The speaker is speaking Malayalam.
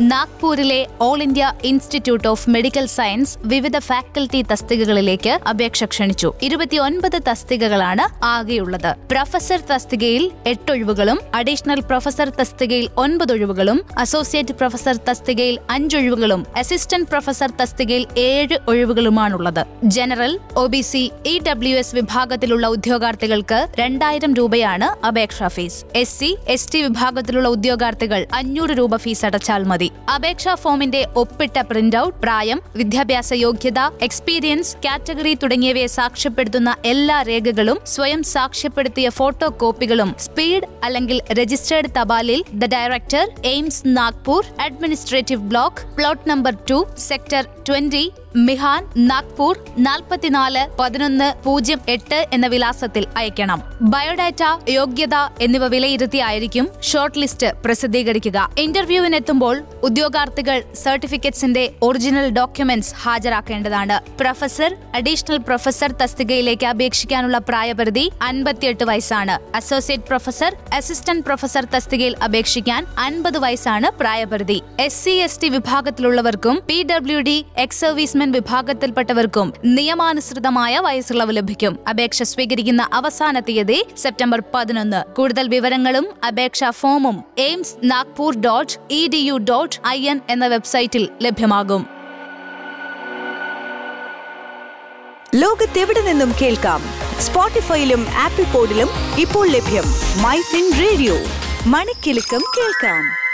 നാഗ്പൂരിലെ All India Institute of Medical Science വിവിധ ഫാക്കൽറ്റി തസ്തികകളിലേക്ക് അപേക്ഷ ക്ഷണിച്ചു. ഇരുപത്തിയൊൻപത് തസ്തികകളാണ് ആകെയുള്ളത്. പ്രൊഫസർ തസ്തികയിൽ എട്ട് ഒഴിവുകളും അഡീഷണൽ പ്രൊഫസർ തസ്തികയിൽ ഒൻപത് ഒഴിവുകളും അസോസിയേറ്റ് പ്രൊഫസർ തസ്തികയിൽ അഞ്ചൊഴിവുകളും അസിസ്റ്റന്റ് പ്രൊഫസർ തസ്തികയിൽ ഏഴ് ഒഴിവുകളുമാണുള്ളത്. General O B C E W S വിഭാഗത്തിലുള്ള ഉദ്യോഗാർത്ഥികൾക്ക് രണ്ടായിരം രൂപയാണ് അപേക്ഷാ fees. S C S T വിഭാഗത്തിലുള്ള ഉദ്യോഗാർത്ഥികൾ അഞ്ഞൂറ് രൂപ ഫീസ് അടച്ചാൽ മതി. അപേക്ഷാ ഫോമിന്റെ ഒപ്പിട്ട പ്രിന്റ് ഔട്ട് പ്രായം വിദ്യാഭ്യാസ യോഗ്യത എക്സ്പീരിയൻസ് കാറ്റഗറി തുടങ്ങിയവയെ സാക്ഷ്യപ്പെടുത്തുന്ന എല്ലാ രേഖകളും സ്വയം സാക്ഷ്യപ്പെടുത്തിയ ഫോട്ടോ കോപ്പികളും സ്പീഡ് അല്ലെങ്കിൽ registered തപാലിൽ the director AIIMS Nagpur administrative block plot number two sector twenty Mihan Nagpur നാൽപ്പത്തിനാല് പതിനൊന്ന് പൂജ്യം എട്ട് എന്ന വിലാസത്തിൽ അയക്കണം ബയോഡാറ്റ യോഗ്യത എന്നിവ വിലയിരുത്തിയായിരിക്കും ഷോർട്ട് ലിസ്റ്റ് പ്രസിദ്ധീകരിക്കുക. ഇന്റർവ്യൂവിനെത്തുമ്പോൾ ഉദ്യോഗാർത്ഥികൾ സർട്ടിഫിക്കറ്റ്സിന്റെ ഒറിജിനൽ ഡോക്യുമെന്റ്സ് ഹാജരാക്കേണ്ടതാണ്. പ്രൊഫസർ അഡീഷണൽ പ്രൊഫസർ തസ്തികയിലേക്ക് അപേക്ഷിക്കാനുള്ള പ്രായപരിധി അൻപത്തിയെട്ട് വയസ്സാണ്. അസോസിയേറ്റ് പ്രൊഫസർ അസിസ്റ്റന്റ് പ്രൊഫസർ തസ്തികയിൽ അപേക്ഷിക്കാൻ അൻപത് വയസ്സാണ് പ്രായപരിധി. S C S T വിഭാഗത്തിലുള്ളവർക്കും P W D ex servicemen വിഭാഗത്തിൽപ്പെട്ടവർക്കും നിയമാനുസൃതമായ വയസ്സിളവ് ലഭിക്കും. അപേക്ഷ സ്വീകരിക്കുന്ന അവസാന തീയതി സെപ്റ്റംബർ പതിനൊന്ന്. കൂടുതൽ വിവരങ്ങളും അപേക്ഷാ ഫോമും AIIMS Nagpur dot E D U dot I N എന്ന വെബ്സൈറ്റിൽ ലഭ്യമാകും. ലോകത്തെവിടെ നിന്നും കേൾക്കാം? സ്പോട്ടിഫൈയിലും ആപ്പിൾ പോഡിലും ഇപ്പോൾ ലഭ്യം മൈ ഫിൻ റേഡിയോ. മണിക്കെലക്കം കേൾക്കാം.